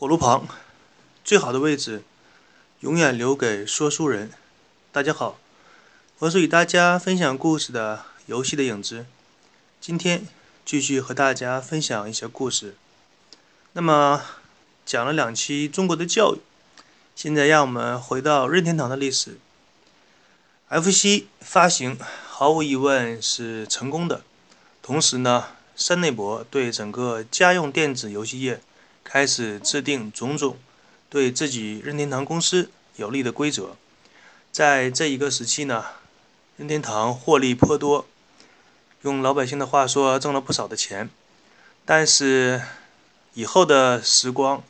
火炉旁，最好的位置，永远留给说书人。大家好，我是与大家分享故事的游戏的影子。今天继续和大家分享一些故事。那么讲了两期中国的教育，现在让我们回到任天堂的历史。FC 发行毫无疑问是成功的，同时呢，山内博对整个家用电子游戏业。开始制定种种对自己任天堂公司有利的规则，在这一个时期呢，任天堂获利颇多，用老百姓的话说，挣了不少的钱。但是以后的时光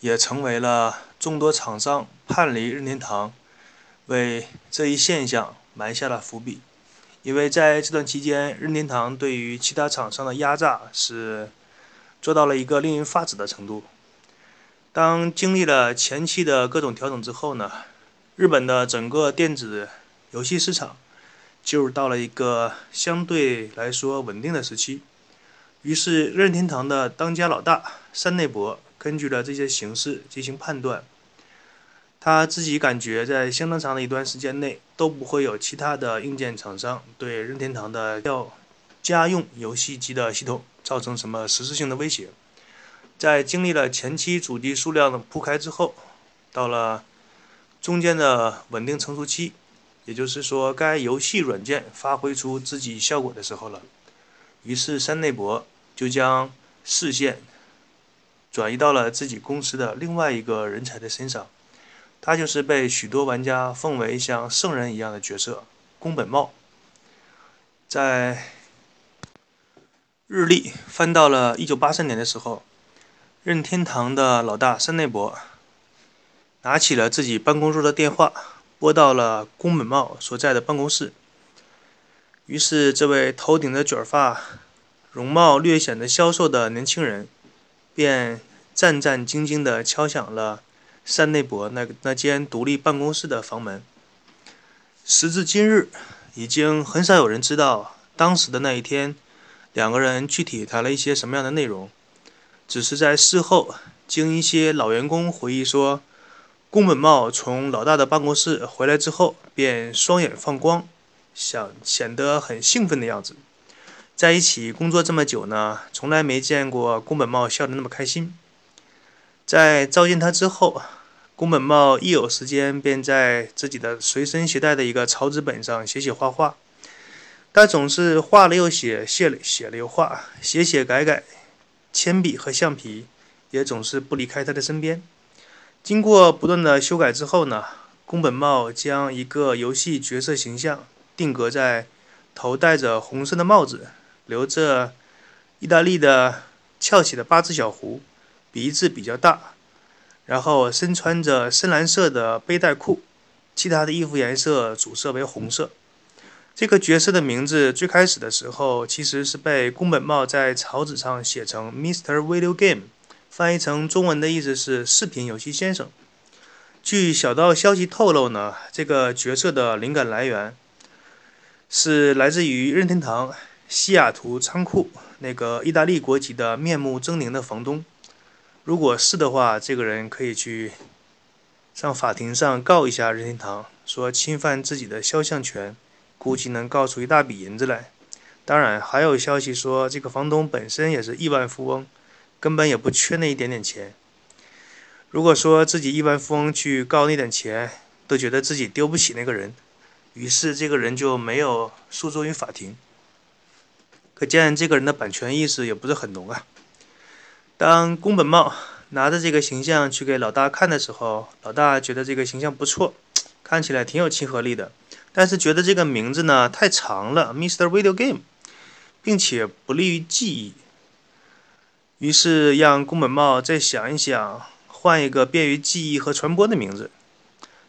也成为了众多厂商叛离任天堂，为这一现象埋下了伏笔。因为在这段期间，任天堂对于其他厂商的压榨是。做到了一个令人发指的程度。当经历了前期的各种调整之后呢，日本的整个电子游戏市场进入到了一个相对来说稳定的时期。于是，任天堂的当家老大山内博根据了这些形势进行判断，他自己感觉在相当长的一段时间内都不会有其他的硬件厂商对任天堂的要家用游戏机的系统。造成什么实质性的威胁？在经历了前期主机数量的铺开之后，到了中间的稳定成熟期，也就是说该游戏软件发挥出自己效果的时候了。于是山内博就将视线转移到了自己公司的另外一个人才的身上，他就是被许多玩家奉为像圣人一样的角色——宫本茂。在日历翻到了一九八三年的时候，任天堂的老大山内博拿起了自己办公桌的电话，拨到了宫本茂所在的办公室。于是，这位头顶着卷发、容貌略显得消瘦的年轻人，便战战兢兢地敲响了山内博那那间独立办公室的房门。时至今日，已经很少有人知道当时的那一天。两个人具体谈了一些什么样的内容？只是在事后，经一些老员工回忆说，宫本茂从老大的办公室回来之后，便双眼放光，想显得很兴奋的样子。在一起工作这么久呢，从来没见过宫本茂笑得那么开心。在召见他之后，宫本茂一有时间便在自己的随身携带的一个草纸本上写写画画。他总是画了又写，写了写了又画，写写改改，铅笔和橡皮也总是不离开他的身边。经过不断的修改之后呢，宫本茂将一个游戏角色形象定格在头戴着红色的帽子，留着意大利的翘起的八字小胡，鼻子比较大，然后身穿着深蓝色的背带裤，其他的衣服颜色主色为红色。这个角色的名字最开始的时候其实是被宫本茂在草纸上写成 Mr. Video Game，翻译成中文的意思是“视频游戏先生”。据小道消息透露呢，这个角色的灵感来源是来自于任天堂西雅图仓库那个意大利国籍的面目狰狞的房东。如果是的话，这个人可以去上法庭上告一下任天堂，说侵犯自己的肖像权。估计能告出一大笔银子来。当然，还有消息说，这个房东本身也是亿万富翁，根本也不缺那一点点钱。如果说自己亿万富翁去告那点钱，都觉得自己丢不起那个人，于是这个人就没有诉诸于法庭。可见这个人的版权意识也不是很浓啊。当宫本茂拿着这个形象去给老大看的时候，老大觉得这个形象不错，看起来挺有亲和力的。但是觉得这个名字呢太长了，Mr. Video Game，并且不利于记忆，于是让宫本茂再想一想，换一个便于记忆和传播的名字。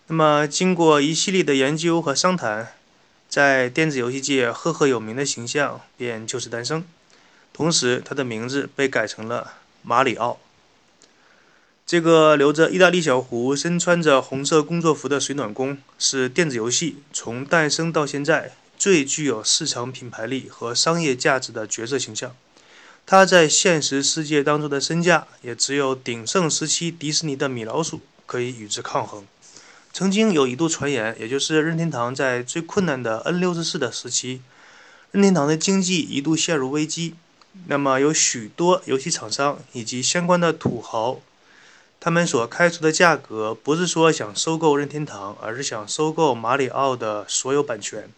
那么经过一系列的研究和商谈，在电子游戏界赫赫有名的形象便就此诞生。同时，他的名字被改成了马里奥。这个留着意大利小胡、身穿着红色工作服的水暖工，是电子游戏从诞生到现在最具有市场品牌力和商业价值的角色形象。他在现实世界当中的身价也只有鼎盛时期迪士尼的米老鼠可以与之抗衡。曾经有一度传言，也就是任天堂在最困难的 N 六十四的时期，任天堂的经济一度陷入危机。那么有许多游戏厂商以及相关的土豪，他们所开出的价格不是说想收购任天堂，而是想收购马里奥的所有版权。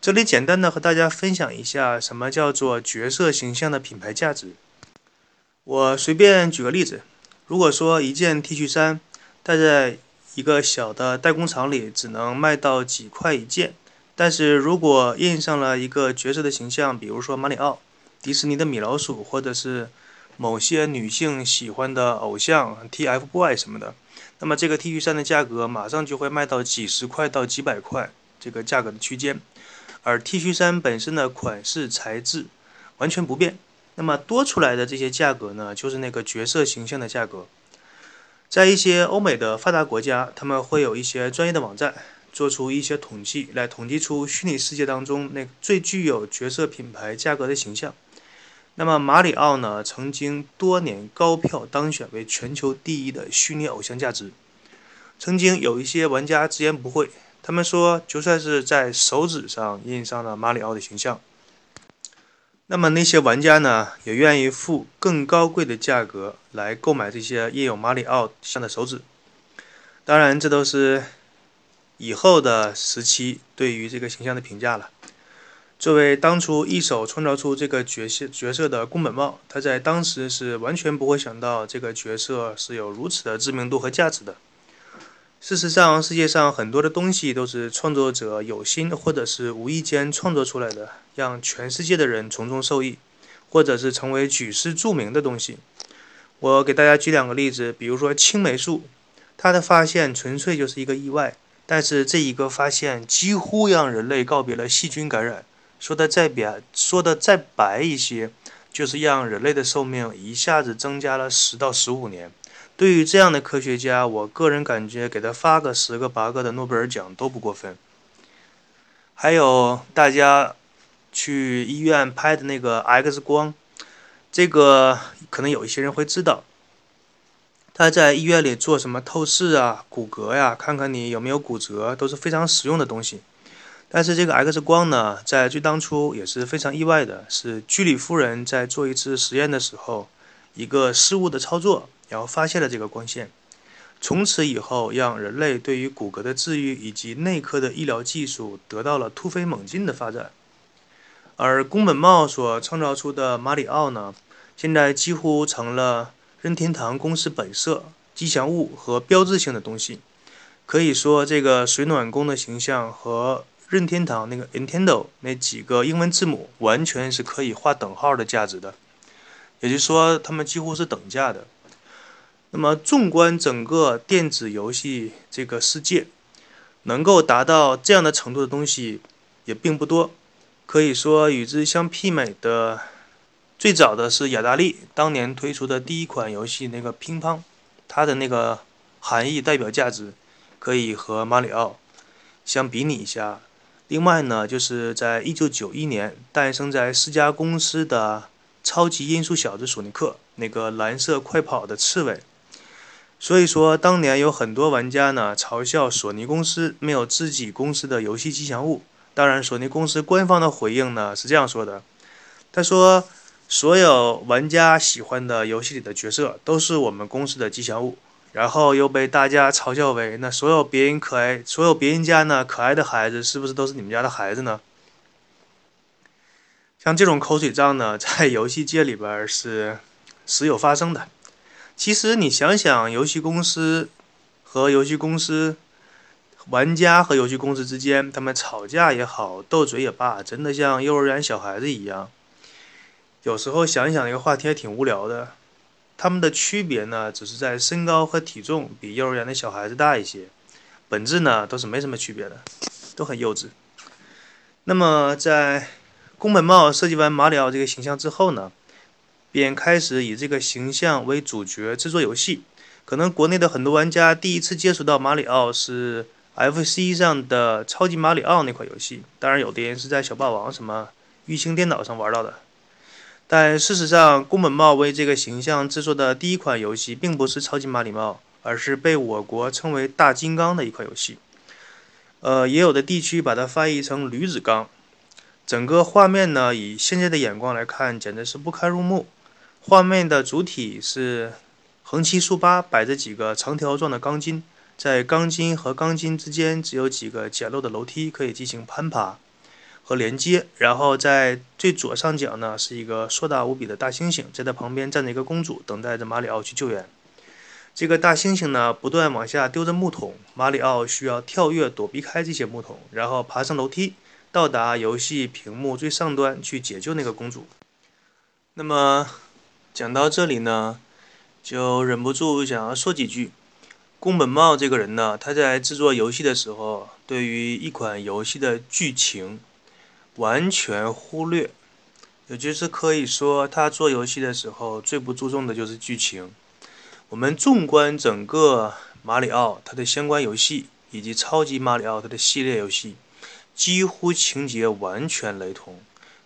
这里简单的和大家分享一下，什么叫做角色形象的品牌价值。我随便举个例子，如果说一件 T 恤衫，戴在一个小的代工厂里只能卖到几块一件，但是如果印上了一个角色的形象，比如说马里奥。迪士尼的米老鼠，或者是某些女性喜欢的偶像，TFBOYS 什么的，那么这个 T 恤衫的价格马上就会卖到几十块到几百块这个价格的区间，而 T 恤衫本身的款式材质完全不变，那么多出来的这些价格呢，就是那个角色形象的价格。在一些欧美的发达国家，他们会有一些专业的网站。做出一些统计，来统计出虚拟世界当中那最具有角色品牌价格的形象。那么马里奥呢，曾经多年高票当选为全球第一的虚拟偶像价值。曾经有一些玩家直言不讳，他们说，就算是在手指上印上了马里奥的形象，那么那些玩家呢，也愿意付更高贵的价格来购买这些印有马里奥像的手指。当然，这都是。以后的时期对于这个形象的评价了。作为当初一手创造出这个角色角色的宫本茂，他在当时是完全不会想到这个角色是有如此的知名度和价值的。事实上，世界上很多的东西都是创作者有心或者是无意间创作出来的，让全世界的人从中受益，或者是成为举世著名的东西。我给大家举两个例子，比如说青霉素，它的发现纯粹就是一个意外。但是这一个发现几乎让人类告别了细菌感染。说的再白，说的再白一些，就是让人类的寿命一下子增加了十到十五年。对于这样的科学家，我个人感觉给他发个十个八个的诺贝尔奖都不过分。还有大家去医院拍的那个 X 光，这个可能有一些人会知道。他在医院里做什么透视啊、骨骼呀，看看你有没有骨折，都是非常实用的东西。但是这个 X 光呢，在最当初也是非常意外的，是居里夫人在做一次实验的时候，一个失误的操作，然后发现了这个光线。从此以后，让人类对于骨骼的治愈以及内科的医疗技术得到了突飞猛进的发展。而宫本茂所创造出的马里奥呢，现在几乎成了。任天堂公司本色、吉祥物和标志性的东西，可以说这个水暖工的形象和任天堂那个 Nintendo 那几个英文字母完全是可以画等号的价值的，也就是说，它们几乎是等价的。那么，纵观整个电子游戏这个世界，能够达到这样的程度的东西也并不多，可以说与之相媲美的。最早的是雅达利当年推出的第一款游戏，那个乒乓，它的那个含义代表价值可以和马里奥相比拟一下。另外呢，就是在一九九一年诞生在世嘉公司的超级音速小子索尼克，那个蓝色快跑的刺猬。所以说，当年有很多玩家呢嘲笑索尼公司没有自己公司的游戏吉祥物。当然，索尼公司官方的回应呢是这样说的，他说。所有玩家喜欢的游戏里的角色都是我们公司的吉祥物，然后又被大家嘲笑为那所有别人可爱、所有别人家呢可爱的孩子是不是都是你们家的孩子呢？像这种口水仗呢，在游戏界里边是时有发生的。其实你想想，游戏公司和游戏公司、玩家和游戏公司之间，他们吵架也好，斗嘴也罢，真的像幼儿园小孩子一样。有时候想一想，这个话题还挺无聊的。他们的区别呢，只是在身高和体重比幼儿园的小孩子大一些，本质呢都是没什么区别的，都很幼稚。那么，在宫本茂设计完马里奥这个形象之后呢，便开始以这个形象为主角制作游戏。可能国内的很多玩家第一次接触到马里奥是 FC 上的超级马里奥那款游戏，当然有的人是在小霸王什么玉清电脑上玩到的。但事实上，宫本茂为这个形象制作的第一款游戏并不是超级马里奥，而是被我国称为大金刚的一款游戏。呃，也有的地区把它翻译成驴子刚。整个画面呢，以现在的眼光来看，简直是不堪入目。画面的主体是横七竖八摆着几个长条状的钢筋，在钢筋和钢筋之间只有几个简陋的楼梯可以进行攀爬和连接。然后在最左上角呢，是一个硕大无比的大猩猩，在它旁边站着一个公主，等待着马里奥去救援。这个大猩猩呢，不断往下丢着木桶，马里奥需要跳跃躲避开这些木桶，然后爬上楼梯。到达游戏屏幕最上端去解救那个公主。那么讲到这里呢，就忍不住想要说几句。宫本茂这个人呢，他在制作游戏的时候，对于一款游戏的剧情完全忽略，也就是可以说，他做游戏的时候最不注重的就是剧情。我们纵观整个马里奥它的相关游戏，以及超级马里奥它的系列游戏。几乎情节完全雷同，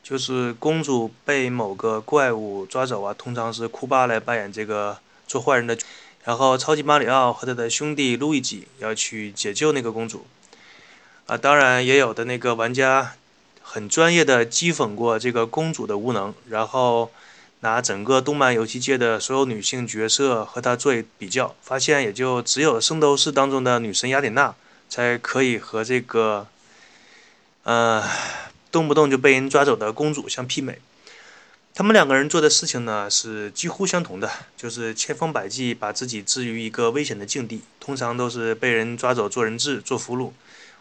就是公主被某个怪物抓走啊，通常是库巴来扮演这个做坏人的，然后超级马里奥和他的兄弟路易吉要去解救那个公主，啊，当然也有的那个玩家很专业的讥讽过这个公主的无能，然后拿整个动漫游戏界的所有女性角色和她做比较，发现也就只有圣斗士当中的女神雅典娜才可以和这个。呃，动不动就被人抓走的公主相媲美，他们两个人做的事情呢是几乎相同的，就是千方百计把自己置于一个危险的境地，通常都是被人抓走做人质、做俘虏，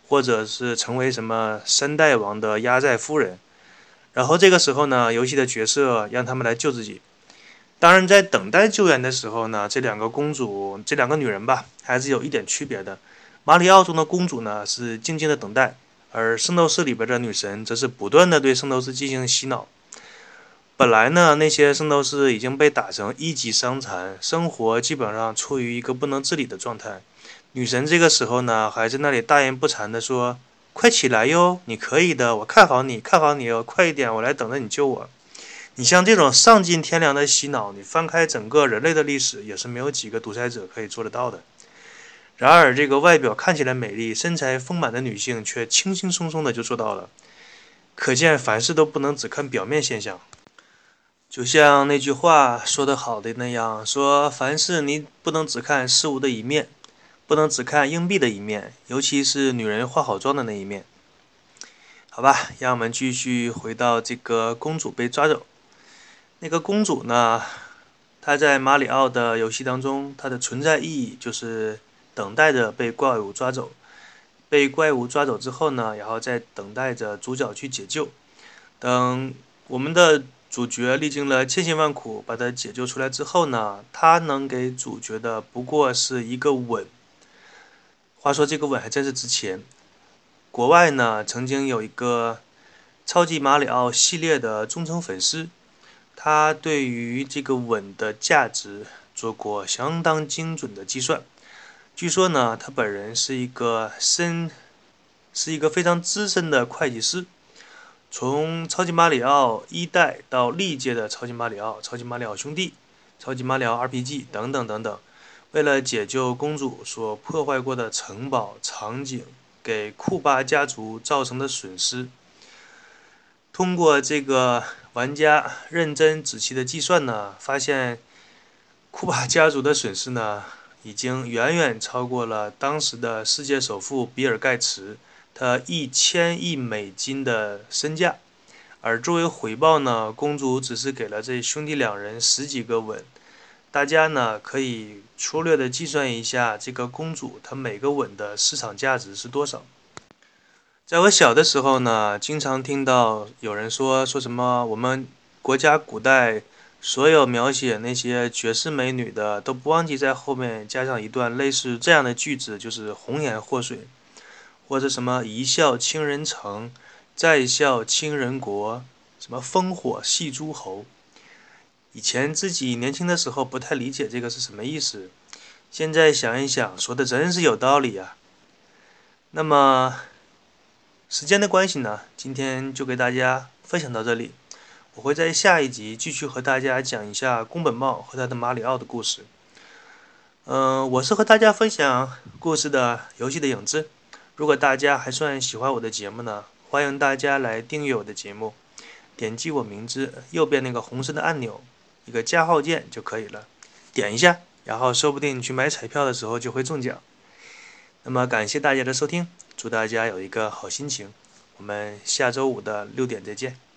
或者是成为什么三代王的压寨夫人。然后这个时候呢，游戏的角色让他们来救自己。当然，在等待救援的时候呢，这两个公主、这两个女人吧，还是有一点区别的。马里奥中的公主呢是静静的等待。而圣斗士里边的女神则是不断的对圣斗士进行洗脑。本来呢，那些圣斗士已经被打成一级伤残，生活基本上处于一个不能自理的状态。女神这个时候呢，还在那里大言不惭地说：“快起来哟，你可以的，我看好你，看好你哦，快一点，我来等着你救我。”你像这种丧尽天良的洗脑，你翻开整个人类的历史，也是没有几个独裁者可以做得到的。然而，这个外表看起来美丽、身材丰满的女性却轻轻松松的就做到了。可见，凡事都不能只看表面现象。就像那句话说得好的那样，说凡事你不能只看事物的一面，不能只看硬币的一面，尤其是女人化好妆的那一面。好吧，让我们继续回到这个公主被抓走。那个公主呢，她在马里奥的游戏当中，她的存在意义就是。等待着被怪物抓走，被怪物抓走之后呢，然后再等待着主角去解救。等我们的主角历经了千辛万苦把他解救出来之后呢，他能给主角的不过是一个吻。话说这个吻还真是值钱。国外呢曾经有一个超级马里奥系列的忠诚粉丝，他对于这个吻的价值做过相当精准的计算。据说呢，他本人是一个深，是一个非常资深的会计师。从超级马里奥一代到历届的超级马里奥、超级马里奥兄弟、超级马里奥 RPG 等等等等，为了解救公主所破坏过的城堡场景，给库巴家族造成的损失，通过这个玩家认真仔细的计算呢，发现库巴家族的损失呢。已经远远超过了当时的世界首富比尔·盖茨，他一千亿美金的身价。而作为回报呢，公主只是给了这兄弟两人十几个吻。大家呢可以粗略的计算一下，这个公主她每个吻的市场价值是多少。在我小的时候呢，经常听到有人说说什么我们国家古代。所有描写那些绝世美女的，都不忘记在后面加上一段类似这样的句子，就是“红颜祸水”，或者什么“一笑倾人城，再笑倾人国”，什么“烽火戏诸侯”。以前自己年轻的时候不太理解这个是什么意思，现在想一想，说的真是有道理啊。那么，时间的关系呢，今天就给大家分享到这里。我会在下一集继续和大家讲一下宫本茂和他的马里奥的故事。嗯，我是和大家分享故事的游戏的影子。如果大家还算喜欢我的节目呢，欢迎大家来订阅我的节目，点击我名字右边那个红色的按钮，一个加号键就可以了，点一下，然后说不定你去买彩票的时候就会中奖。那么感谢大家的收听，祝大家有一个好心情。我们下周五的六点再见。